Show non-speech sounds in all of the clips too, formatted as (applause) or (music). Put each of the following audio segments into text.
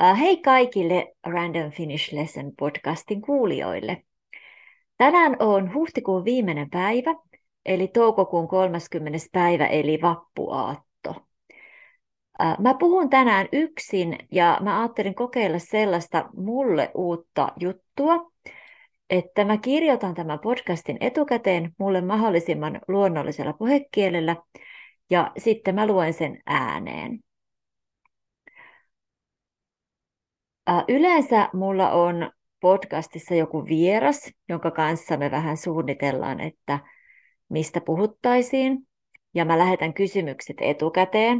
Hei kaikille Random Finish Lesson podcastin kuulijoille. Tänään on huhtikuun viimeinen päivä, eli toukokuun 30. päivä, eli vappuaatto. Mä puhun tänään yksin ja mä ajattelin kokeilla sellaista mulle uutta juttua, että mä kirjoitan tämän podcastin etukäteen mulle mahdollisimman luonnollisella puhekielellä ja sitten mä luen sen ääneen. Yleensä mulla on podcastissa joku vieras, jonka kanssa me vähän suunnitellaan, että mistä puhuttaisiin. Ja mä lähetän kysymykset etukäteen.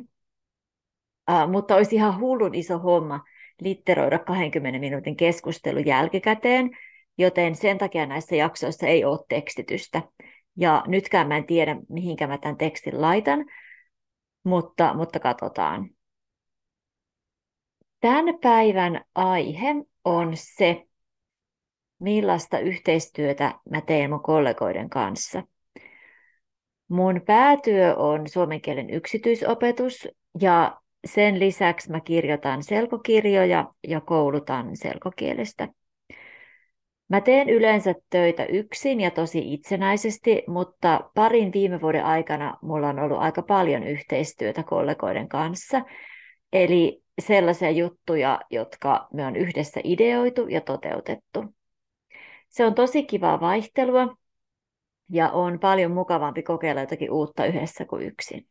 Uh, mutta olisi ihan hullun iso homma litteroida 20 minuutin keskustelu jälkikäteen, joten sen takia näissä jaksoissa ei ole tekstitystä. Ja nytkään mä en tiedä, mihinkä mä tämän tekstin laitan, mutta, mutta katsotaan. Tämän päivän aihe on se, millaista yhteistyötä mä teen mun kollegoiden kanssa. Mun päätyö on suomen kielen yksityisopetus ja sen lisäksi mä kirjoitan selkokirjoja ja koulutan selkokielestä. Mä teen yleensä töitä yksin ja tosi itsenäisesti, mutta parin viime vuoden aikana mulla on ollut aika paljon yhteistyötä kollegoiden kanssa. Eli sellaisia juttuja, jotka me on yhdessä ideoitu ja toteutettu. Se on tosi kivaa vaihtelua ja on paljon mukavampi kokeilla jotakin uutta yhdessä kuin yksin.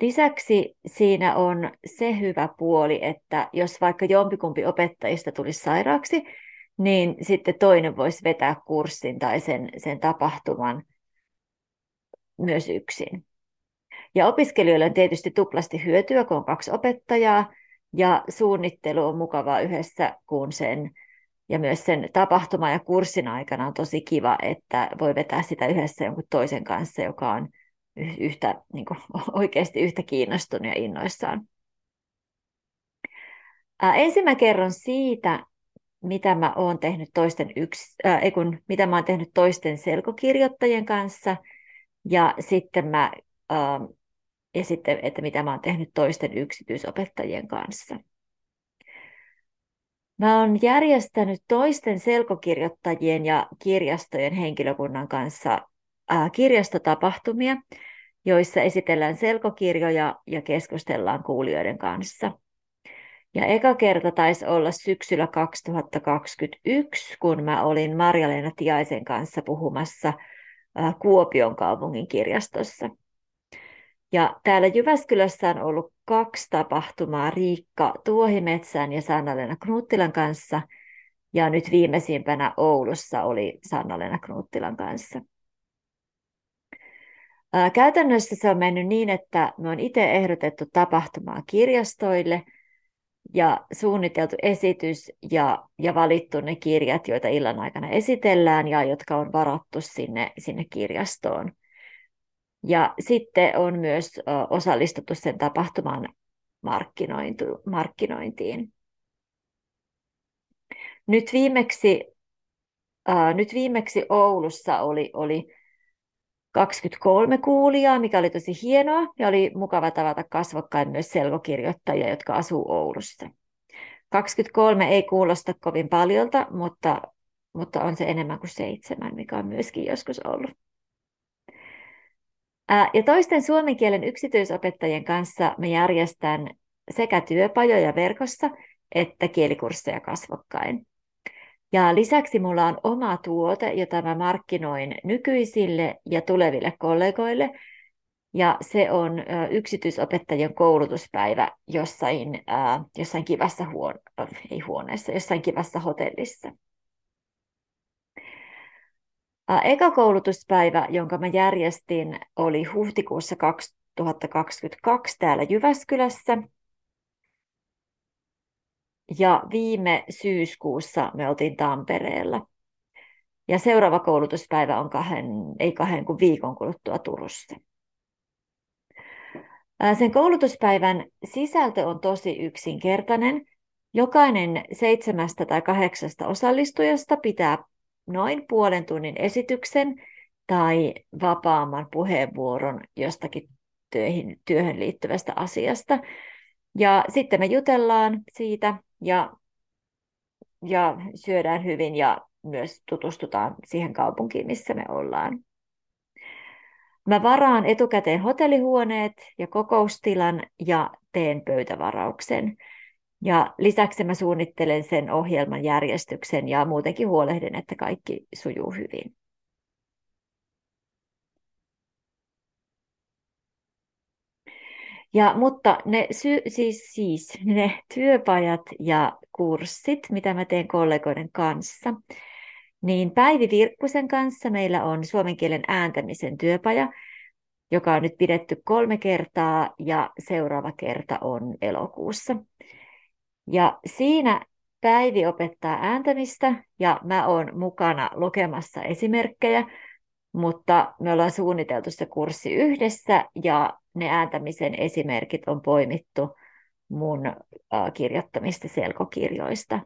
Lisäksi siinä on se hyvä puoli, että jos vaikka jompikumpi opettajista tulisi sairaaksi, niin sitten toinen voisi vetää kurssin tai sen, sen tapahtuman myös yksin. Ja opiskelijoille on tietysti tuplasti hyötyä, kun on kaksi opettajaa, ja suunnittelu on mukavaa yhdessä, kun sen ja myös sen tapahtuma- ja kurssin aikana on tosi kiva, että voi vetää sitä yhdessä jonkun toisen kanssa, joka on yhtä, niin kuin, (laughs) oikeasti yhtä kiinnostunut ja innoissaan. Ää, ensin mä kerron siitä, mitä mä oon tehnyt toisten yksi, ää, kun, mitä mä oon tehnyt toisten selkokirjoittajien kanssa, ja sitten mä ää, ja sitten, että mitä mä oon tehnyt toisten yksityisopettajien kanssa. Mä oon järjestänyt toisten selkokirjoittajien ja kirjastojen henkilökunnan kanssa ää, kirjastotapahtumia, joissa esitellään selkokirjoja ja keskustellaan kuulijoiden kanssa. Ja eka kerta taisi olla syksyllä 2021, kun mä olin Marja-Leena Tiaisen kanssa puhumassa Kuopion kaupungin kirjastossa. Ja täällä Jyväskylässä on ollut kaksi tapahtumaa Riikka Tuohimetsän ja Sanna-Leena Knuttilan kanssa. Ja nyt viimeisimpänä Oulussa oli Sanna-Leena Knuttilan kanssa. Ää, käytännössä se on mennyt niin, että me on itse ehdotettu tapahtumaa kirjastoille ja suunniteltu esitys ja, ja valittu ne kirjat, joita illan aikana esitellään ja jotka on varattu sinne, sinne kirjastoon. Ja sitten on myös osallistuttu sen tapahtuman markkinointiin. Nyt viimeksi, uh, nyt viimeksi Oulussa oli, oli 23 kuulijaa, mikä oli tosi hienoa ja oli mukava tavata kasvokkain myös selkokirjoittajia, jotka asuu Oulussa. 23 ei kuulosta kovin paljolta, mutta, mutta on se enemmän kuin seitsemän, mikä on myöskin joskus ollut. Ja toisten suomen kielen yksityisopettajien kanssa me järjestän sekä työpajoja verkossa että kielikursseja kasvokkain. Ja lisäksi mulla on oma tuote, jota mä markkinoin nykyisille ja tuleville kollegoille. Ja se on yksityisopettajien koulutuspäivä jossain, jossain kivassa huone- ei huoneessa, jossain kivassa hotellissa. Eka koulutuspäivä, jonka mä järjestin, oli huhtikuussa 2022 täällä Jyväskylässä. Ja viime syyskuussa me oltiin Tampereella. Ja seuraava koulutuspäivä on kahden, ei kahden kuin viikon kuluttua Turussa. Sen koulutuspäivän sisältö on tosi yksinkertainen. Jokainen seitsemästä tai kahdeksasta osallistujasta pitää noin puolen tunnin esityksen tai vapaamman puheenvuoron jostakin työhön, työhön liittyvästä asiasta. Ja sitten me jutellaan siitä ja, ja syödään hyvin ja myös tutustutaan siihen kaupunkiin, missä me ollaan. Mä varaan etukäteen hotellihuoneet ja kokoustilan ja teen pöytävarauksen. Ja lisäksi mä suunnittelen sen ohjelman järjestyksen ja muutenkin huolehdin, että kaikki sujuu hyvin. Ja, mutta ne, sy- siis, siis, ne työpajat ja kurssit, mitä mä teen kollegoiden kanssa, niin Päivi Virkkusen kanssa meillä on suomen kielen ääntämisen työpaja, joka on nyt pidetty kolme kertaa ja seuraava kerta on elokuussa. Ja siinä Päivi opettaa ääntämistä ja mä oon mukana lukemassa esimerkkejä, mutta me ollaan suunniteltu se kurssi yhdessä ja ne ääntämisen esimerkit on poimittu mun kirjoittamista selkokirjoista.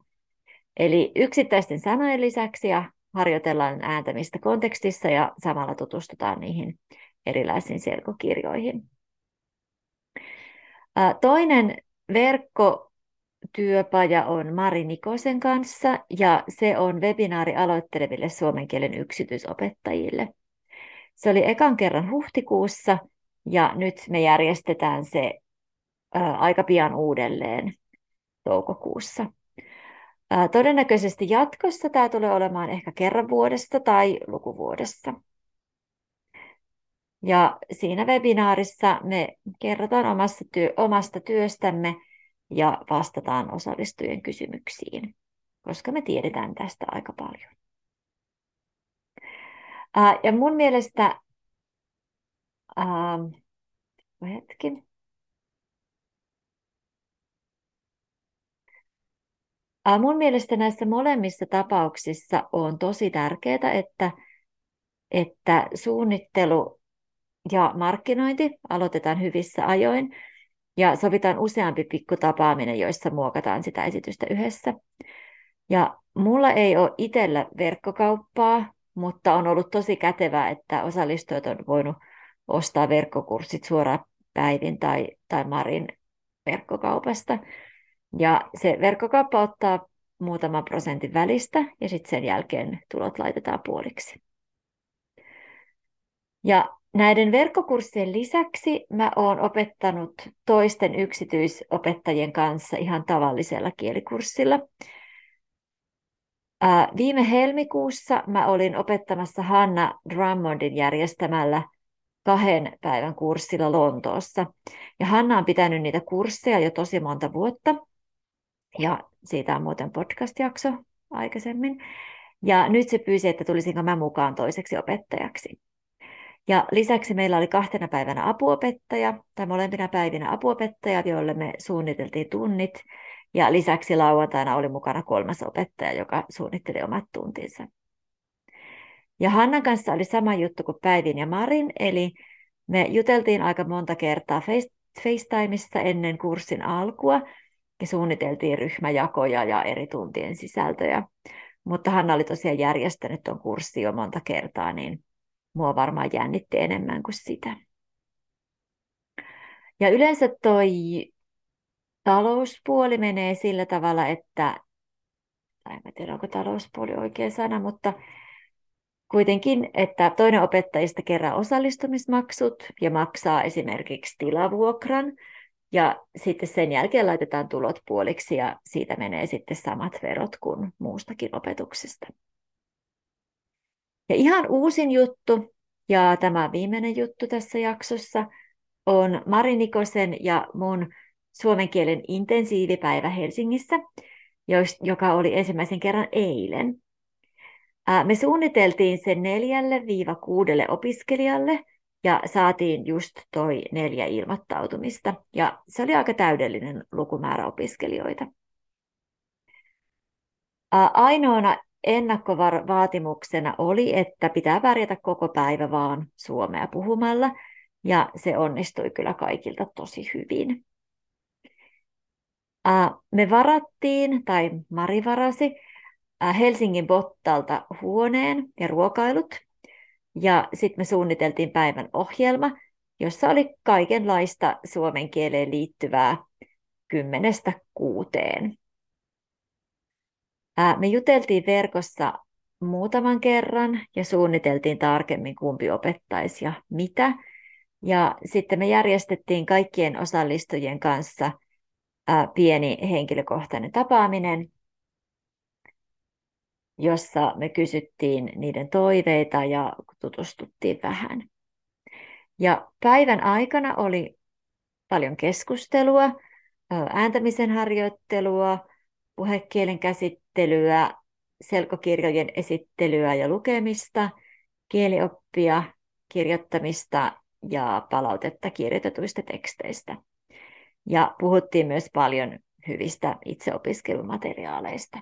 Eli yksittäisten sanojen lisäksi ja harjoitellaan ääntämistä kontekstissa ja samalla tutustutaan niihin erilaisiin selkokirjoihin. Toinen verkkotyöpaja on Mari Nikosen kanssa ja se on webinaari aloitteleville suomen kielen yksityisopettajille. Se oli ekan kerran huhtikuussa ja nyt me järjestetään se ää, aika pian uudelleen toukokuussa. Ää, todennäköisesti jatkossa tämä tulee olemaan ehkä kerran vuodesta tai lukuvuodessa. Ja siinä webinaarissa me kerrotaan omasta, työ, omasta työstämme ja vastataan osallistujien kysymyksiin, koska me tiedetään tästä aika paljon. Ää, ja mun mielestä Ähm, hetki. Äh, mun mielestä näissä molemmissa tapauksissa on tosi tärkeää, että, että suunnittelu ja markkinointi aloitetaan hyvissä ajoin ja sovitaan useampi pikku tapaaminen, joissa muokataan sitä esitystä yhdessä. Ja mulla ei ole itsellä verkkokauppaa, mutta on ollut tosi kätevää, että osallistujat on voinut ostaa verkkokurssit suoraan Päivin tai, tai Marin verkkokaupasta. Ja se verkkokauppa ottaa muutaman prosentin välistä ja sitten sen jälkeen tulot laitetaan puoliksi. Ja näiden verkkokurssien lisäksi mä oon opettanut toisten yksityisopettajien kanssa ihan tavallisella kielikurssilla. viime helmikuussa mä olin opettamassa Hanna Drummondin järjestämällä kahden päivän kurssilla Lontoossa. Ja Hanna on pitänyt niitä kursseja jo tosi monta vuotta. Ja siitä on muuten podcast-jakso aikaisemmin. Ja nyt se pyysi, että tulisinko mä mukaan toiseksi opettajaksi. Ja lisäksi meillä oli kahtena päivänä apuopettaja, tai molempina päivinä apuopettaja, joille me suunniteltiin tunnit. Ja lisäksi lauantaina oli mukana kolmas opettaja, joka suunnitteli omat tuntinsa. Ja Hannan kanssa oli sama juttu kuin Päivin ja Marin, eli me juteltiin aika monta kertaa FaceTimeissa ennen kurssin alkua ja suunniteltiin ryhmäjakoja ja eri tuntien sisältöjä. Mutta Hanna oli tosiaan järjestänyt tuon kurssin jo monta kertaa, niin mua varmaan jännitti enemmän kuin sitä. Ja yleensä toi talouspuoli menee sillä tavalla, että, en tiedä onko talouspuoli oikea sana, mutta Kuitenkin, että toinen opettajista kerää osallistumismaksut ja maksaa esimerkiksi tilavuokran, ja sitten sen jälkeen laitetaan tulot puoliksi, ja siitä menee sitten samat verot kuin muustakin opetuksesta. Ja ihan uusin juttu, ja tämä viimeinen juttu tässä jaksossa, on Mari Nikosen ja mun suomen kielen intensiivipäivä Helsingissä, joka oli ensimmäisen kerran eilen. Me suunniteltiin sen neljälle viiva kuudelle opiskelijalle ja saatiin just toi neljä ilmoittautumista. Ja se oli aika täydellinen lukumäärä opiskelijoita. Ainoana ennakkovaatimuksena oli, että pitää pärjätä koko päivä vaan suomea puhumalla, ja se onnistui kyllä kaikilta tosi hyvin. Me varattiin, tai Mari varasi, Helsingin Bottalta huoneen ja ruokailut. Ja sitten me suunniteltiin päivän ohjelma, jossa oli kaikenlaista suomen kieleen liittyvää kymmenestä kuuteen. Me juteltiin verkossa muutaman kerran ja suunniteltiin tarkemmin, kumpi opettaisi ja mitä. Ja sitten me järjestettiin kaikkien osallistujien kanssa pieni henkilökohtainen tapaaminen, jossa me kysyttiin niiden toiveita ja tutustuttiin vähän. Ja päivän aikana oli paljon keskustelua, ääntämisen harjoittelua, puhekielen käsittelyä, selkokirjojen esittelyä ja lukemista, kielioppia, kirjoittamista ja palautetta kirjoitetuista teksteistä. Ja puhuttiin myös paljon hyvistä itseopiskelumateriaaleista.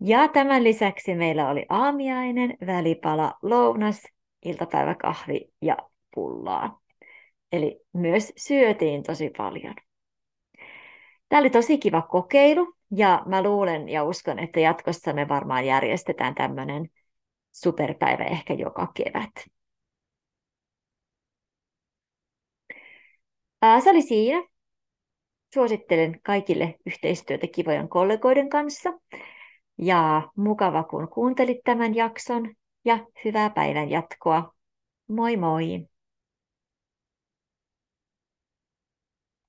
Ja tämän lisäksi meillä oli aamiainen, välipala, lounas, iltapäiväkahvi ja pullaa. Eli myös syötiin tosi paljon. Tämä oli tosi kiva kokeilu ja mä luulen ja uskon, että jatkossa me varmaan järjestetään tämmöinen superpäivä ehkä joka kevät. Se oli siinä. Suosittelen kaikille yhteistyötä kivojen kollegoiden kanssa. Ja mukava, kun kuuntelit tämän jakson ja hyvää päivän jatkoa. Moi moi!